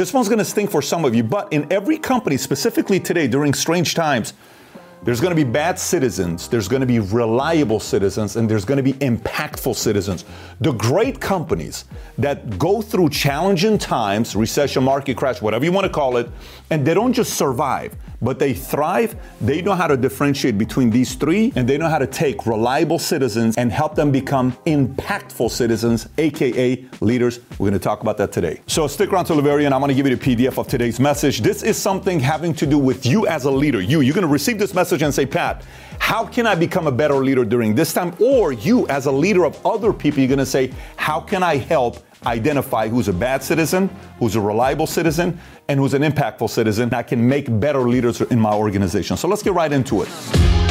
This one's gonna stink for some of you, but in every company, specifically today during strange times, there's going to be bad citizens, there's going to be reliable citizens, and there's going to be impactful citizens. The great companies that go through challenging times, recession, market crash, whatever you want to call it, and they don't just survive, but they thrive, they know how to differentiate between these three, and they know how to take reliable citizens and help them become impactful citizens, aka leaders. We're going to talk about that today. So stick around the very end. I'm going to give you the PDF of today's message. This is something having to do with you as a leader. You, you're going to receive this message message and say, Pat, how can I become a better leader during this time? Or you, as a leader of other people, you're going to say, how can I help identify who's a bad citizen, who's a reliable citizen, and who's an impactful citizen? I can make better leaders in my organization. So let's get right into it.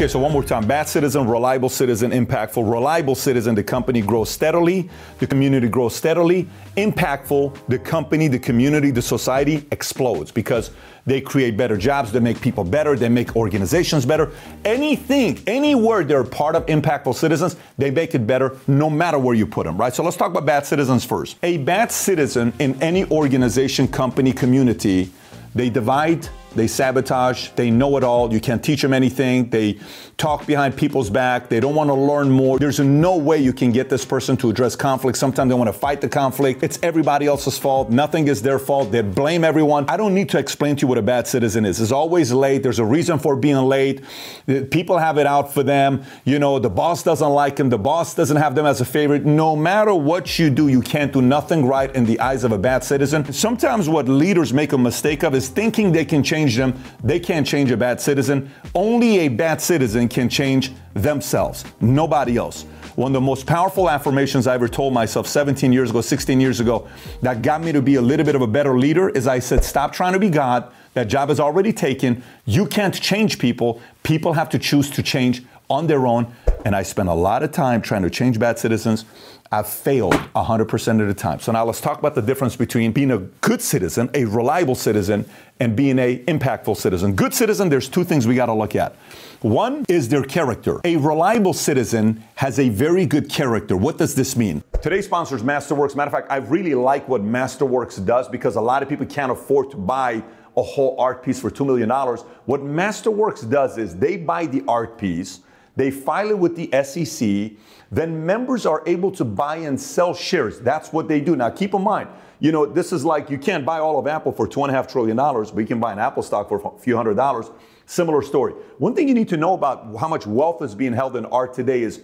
Okay, so one more time. Bad citizen, reliable citizen, impactful. Reliable citizen, the company grows steadily, the community grows steadily. Impactful, the company, the community, the society explodes because they create better jobs, they make people better, they make organizations better. Anything, anywhere they're part of impactful citizens, they make it better no matter where you put them, right? So let's talk about bad citizens first. A bad citizen in any organization, company, community, they divide they sabotage. They know it all. You can't teach them anything. They talk behind people's back. They don't want to learn more. There's no way you can get this person to address conflict. Sometimes they want to fight the conflict. It's everybody else's fault. Nothing is their fault. They blame everyone. I don't need to explain to you what a bad citizen is. It's always late. There's a reason for being late. People have it out for them. You know, the boss doesn't like them. The boss doesn't have them as a favorite. No matter what you do, you can't do nothing right in the eyes of a bad citizen. Sometimes what leaders make a mistake of is thinking they can change change them. They can't change a bad citizen. Only a bad citizen can change themselves, nobody else. One of the most powerful affirmations I ever told myself 17 years ago, 16 years ago, that got me to be a little bit of a better leader is I said, Stop trying to be God. That job is already taken. You can't change people. People have to choose to change on their own. And I spent a lot of time trying to change bad citizens. I've failed 100% of the time. So now let's talk about the difference between being a good citizen, a reliable citizen, and being a impactful citizen. Good citizen, there's two things we got to look at. One is their character. A reliable citizen has a very good character. What does this mean? Today's sponsor is Masterworks. Matter of fact, I really like what Masterworks does because a lot of people can't afford to buy a whole art piece for $2 million. What Masterworks does is they buy the art piece, they file it with the SEC, then members are able to buy and sell shares. That's what they do. Now, keep in mind, you know, this is like you can't buy all of Apple for two and a half trillion dollars, but you can buy an Apple stock for a few hundred dollars. Similar story. One thing you need to know about how much wealth is being held in art today is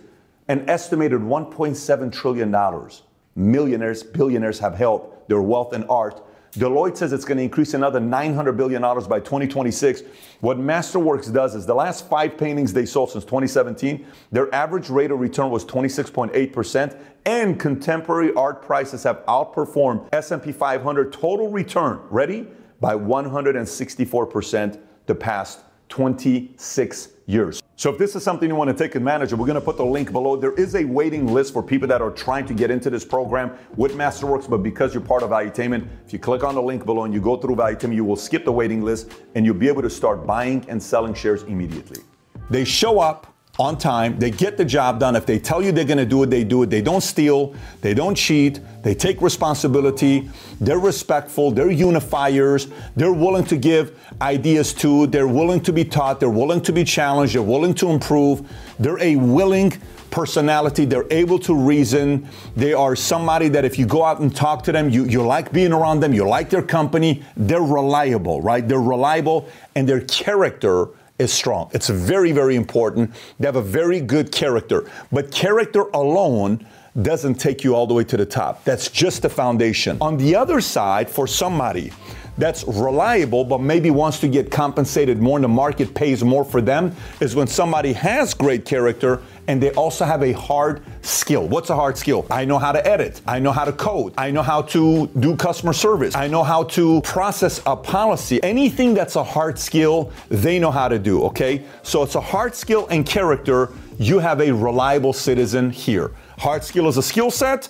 an estimated $1.7 trillion. Millionaires, billionaires have held their wealth in art Deloitte says it's going to increase another $900 billion by 2026. What Masterworks does is the last five paintings they sold since 2017, their average rate of return was 26.8%, and contemporary art prices have outperformed S&P 500 total return, ready, by 164% the past 26 years. So if this is something you want to take advantage of, we're going to put the link below. There is a waiting list for people that are trying to get into this program with Masterworks, but because you're part of Valuetainment, if you click on the link below and you go through Valuetainment, you will skip the waiting list and you'll be able to start buying and selling shares immediately. They show up on time. They get the job done. If they tell you they're going to do it, they do it. They don't steal. They don't cheat. They take responsibility. They're respectful. They're unifiers. They're willing to give ideas to. They're willing to be taught. They're willing to be challenged. They're willing to improve. They're a willing personality. They're able to reason. They are somebody that if you go out and talk to them, you, you like being around them. You like their company. They're reliable, right? They're reliable and their character is strong. It's very, very important. They have a very good character. But character alone doesn't take you all the way to the top. That's just the foundation. On the other side, for somebody that's reliable but maybe wants to get compensated more and the market pays more for them is when somebody has great character and they also have a hard skill. What's a hard skill? I know how to edit. I know how to code. I know how to do customer service. I know how to process a policy. Anything that's a hard skill, they know how to do, okay? So it's a hard skill and character. You have a reliable citizen here. Hard skill is a skill set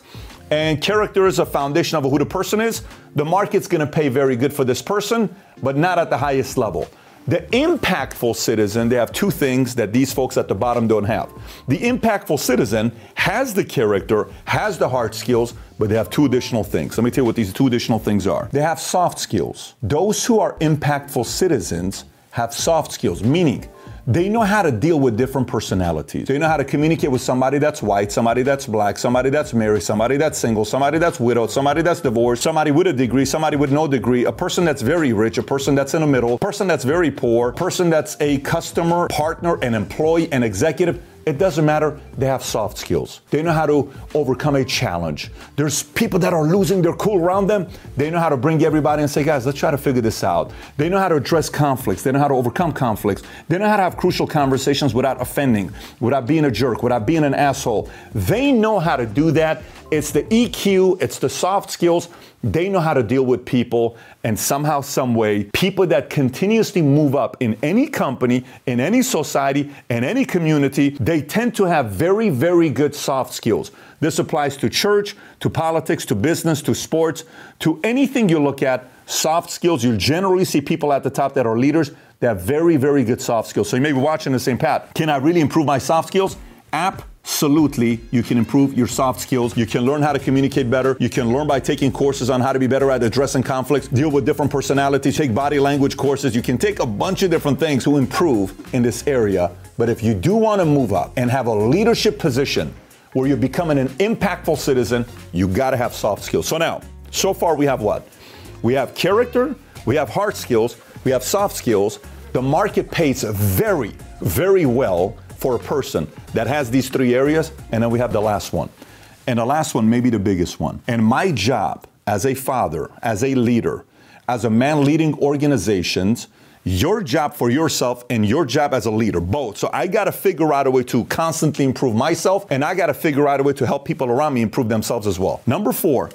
and character is a foundation of who the person is. The market's gonna pay very good for this person, but not at the highest level. The impactful citizen, they have two things that these folks at the bottom don't have. The impactful citizen has the character, has the hard skills, but they have two additional things. Let me tell you what these two additional things are. They have soft skills. Those who are impactful citizens have soft skills, meaning they know how to deal with different personalities. They know how to communicate with somebody that's white, somebody that's black, somebody that's married, somebody that's single, somebody that's widowed, somebody that's divorced, somebody with a degree, somebody with no degree, a person that's very rich, a person that's in the middle, a person that's very poor, a person that's a customer, partner, an employee, an executive. It doesn't matter. They have soft skills. They know how to overcome a challenge. There's people that are losing their cool around them. They know how to bring everybody and say, guys, let's try to figure this out. They know how to address conflicts. They know how to overcome conflicts. They know how to have crucial conversations without offending, without being a jerk, without being an asshole. They know how to do that. It's the EQ, it's the soft skills. They know how to deal with people, and somehow, some way, people that continuously move up in any company, in any society, in any community, they tend to have very, very good soft skills. This applies to church, to politics, to business, to sports, to anything you look at. Soft skills, you generally see people at the top that are leaders that have very, very good soft skills. So you may be watching the same Pat. Can I really improve my soft skills? App Absolutely, you can improve your soft skills. You can learn how to communicate better. You can learn by taking courses on how to be better at addressing conflicts, deal with different personalities, take body language courses. You can take a bunch of different things to improve in this area. But if you do want to move up and have a leadership position where you're becoming an impactful citizen, you got to have soft skills. So now, so far we have what? We have character, we have hard skills, we have soft skills. The market pays very, very well for a person that has these three areas, and then we have the last one. And the last one may be the biggest one. And my job as a father, as a leader, as a man leading organizations, your job for yourself and your job as a leader, both. So I got to figure out a way to constantly improve myself, and I got to figure out a way to help people around me improve themselves as well. Number four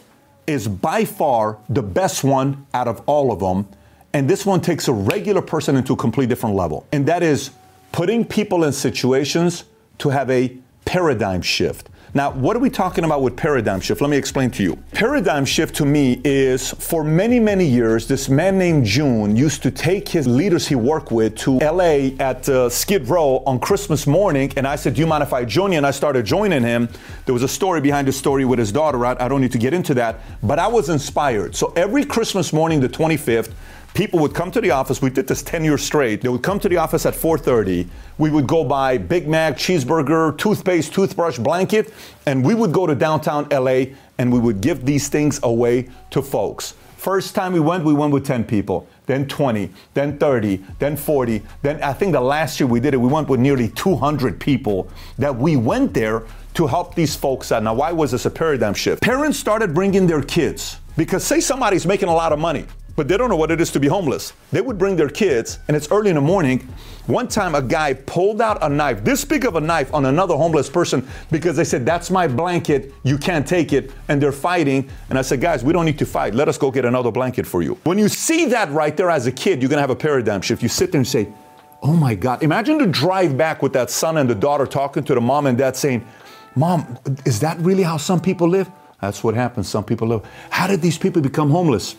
is by far the best one out of all of them. And this one takes a regular person into a completely different level. And that is putting people in situations to have a paradigm shift. Now, what are we talking about with paradigm shift? Let me explain to you. Paradigm shift to me is for many, many years, this man named June used to take his leaders he worked with to LA at uh, Skid Row on Christmas morning. And I said, Do you mind if I join you? And I started joining him. There was a story behind the story with his daughter. I, I don't need to get into that, but I was inspired. So every Christmas morning, the 25th, people would come to the office. We did this 10 years straight. They would come to the office at 4.30 we would go buy big mac cheeseburger toothpaste toothbrush blanket and we would go to downtown la and we would give these things away to folks. First time we went we went with 10 people then 20 then 30 then 40 then i think the last year we did it we went with nearly 200 people that we went there to help these folks out. Now why was this a paradigm shift? Parents started bringing their kids because say somebody's making a lot of money but they don't know what it is to be homeless. They would bring their kids, and it's early in the morning. One time, a guy pulled out a knife, this big of a knife, on another homeless person because they said, That's my blanket, you can't take it, and they're fighting. And I said, Guys, we don't need to fight. Let us go get another blanket for you. When you see that right there as a kid, you're gonna have a paradigm shift. You sit there and say, Oh my God. Imagine the drive back with that son and the daughter talking to the mom and dad saying, Mom, is that really how some people live? That's what happens. Some people live. How did these people become homeless?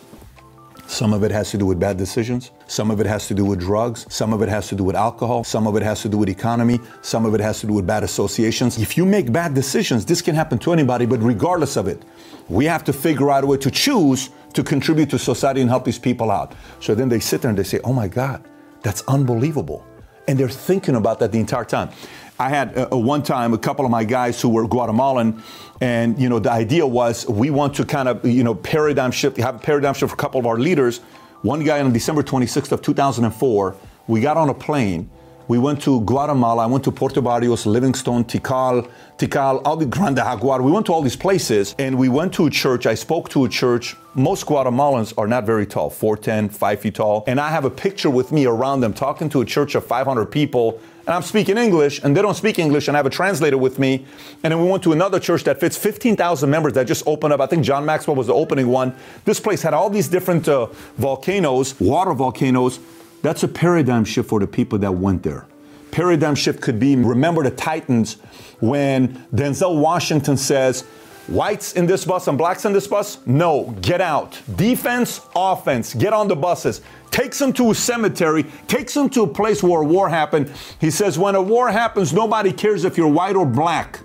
Some of it has to do with bad decisions. Some of it has to do with drugs. Some of it has to do with alcohol. Some of it has to do with economy. Some of it has to do with bad associations. If you make bad decisions, this can happen to anybody, but regardless of it, we have to figure out a way to choose to contribute to society and help these people out. So then they sit there and they say, oh my God, that's unbelievable. And they're thinking about that the entire time. I had one time a couple of my guys who were Guatemalan, and you know the idea was we want to kind of you know paradigm shift, have a paradigm shift for a couple of our leaders. One guy on December 26th of 2004, we got on a plane. We went to Guatemala. I went to Puerto Barrios, Livingston, Tikal, Tikal, the Grande Jaguar. We went to all these places and we went to a church. I spoke to a church. Most Guatemalans are not very tall, 4'10, 5 feet tall. And I have a picture with me around them talking to a church of 500 people and I'm speaking English, and they don't speak English, and I have a translator with me. And then we went to another church that fits 15,000 members that just opened up. I think John Maxwell was the opening one. This place had all these different uh, volcanoes, water volcanoes. That's a paradigm shift for the people that went there. Paradigm shift could be remember the Titans when Denzel Washington says, Whites in this bus and blacks in this bus? No, get out. Defense, offense, get on the buses. Takes them to a cemetery, takes them to a place where a war happened. He says, when a war happens, nobody cares if you're white or black.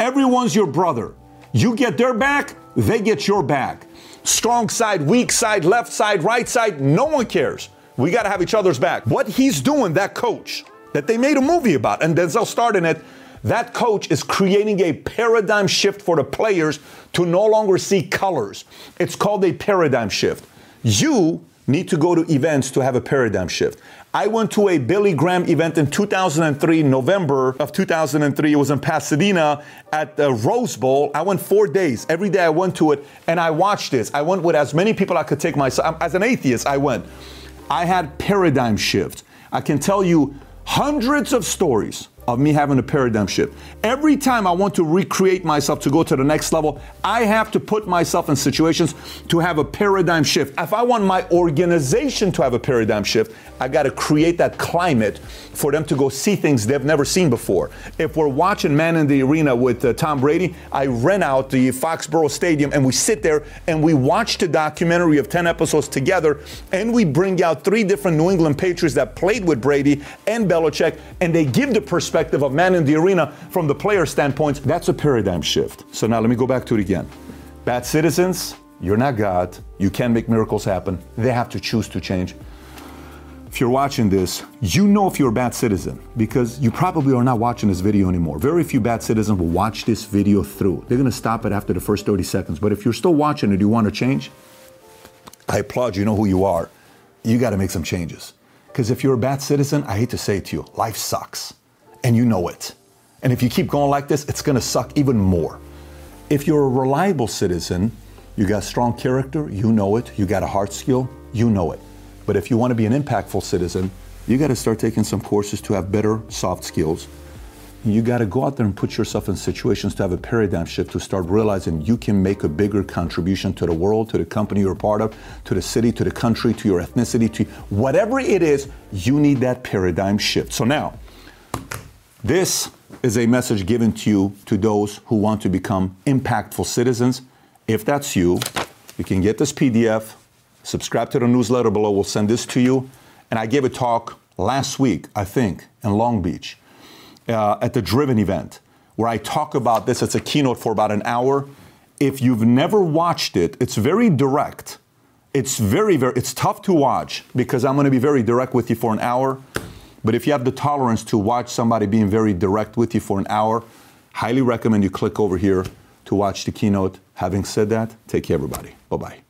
Everyone's your brother. You get their back, they get your back. Strong side, weak side, left side, right side, no one cares. We got to have each other's back. What he's doing, that coach, that they made a movie about, and Denzel starred in it, that coach is creating a paradigm shift for the players to no longer see colors. It's called a paradigm shift. You need to go to events to have a paradigm shift. I went to a Billy Graham event in 2003, November of 2003. It was in Pasadena at the Rose Bowl. I went four days. Every day I went to it and I watched this. I went with as many people I could take myself. As an atheist, I went. I had paradigm shift. I can tell you hundreds of stories of me having a paradigm shift. Every time I want to recreate myself to go to the next level, I have to put myself in situations to have a paradigm shift. If I want my organization to have a paradigm shift, I got to create that climate for them to go see things they've never seen before. If we're watching Man in the Arena with uh, Tom Brady, I rent out the Foxborough Stadium and we sit there and we watch the documentary of 10 episodes together and we bring out three different New England Patriots that played with Brady and Belichick and they give the perspective of Man in the Arena from the player standpoint. That's a paradigm shift. So now let me go back to it again. Bad citizens, you're not God. You can't make miracles happen. They have to choose to change if you're watching this, you know if you're a bad citizen because you probably are not watching this video anymore. Very few bad citizens will watch this video through. They're going to stop it after the first 30 seconds. But if you're still watching it, you want to change, I applaud you. know who you are. You got to make some changes. Because if you're a bad citizen, I hate to say it to you, life sucks. And you know it. And if you keep going like this, it's going to suck even more. If you're a reliable citizen, you got strong character, you know it. You got a hard skill, you know it. But if you want to be an impactful citizen, you got to start taking some courses to have better soft skills. You got to go out there and put yourself in situations to have a paradigm shift to start realizing you can make a bigger contribution to the world, to the company you're part of, to the city, to the country, to your ethnicity, to whatever it is, you need that paradigm shift. So now, this is a message given to you to those who want to become impactful citizens. If that's you, you can get this PDF Subscribe to the newsletter below. We'll send this to you. And I gave a talk last week, I think, in Long Beach uh, at the Driven event where I talk about this. It's a keynote for about an hour. If you've never watched it, it's very direct. It's very, very, it's tough to watch because I'm going to be very direct with you for an hour. But if you have the tolerance to watch somebody being very direct with you for an hour, highly recommend you click over here to watch the keynote. Having said that, take care, everybody. Bye bye.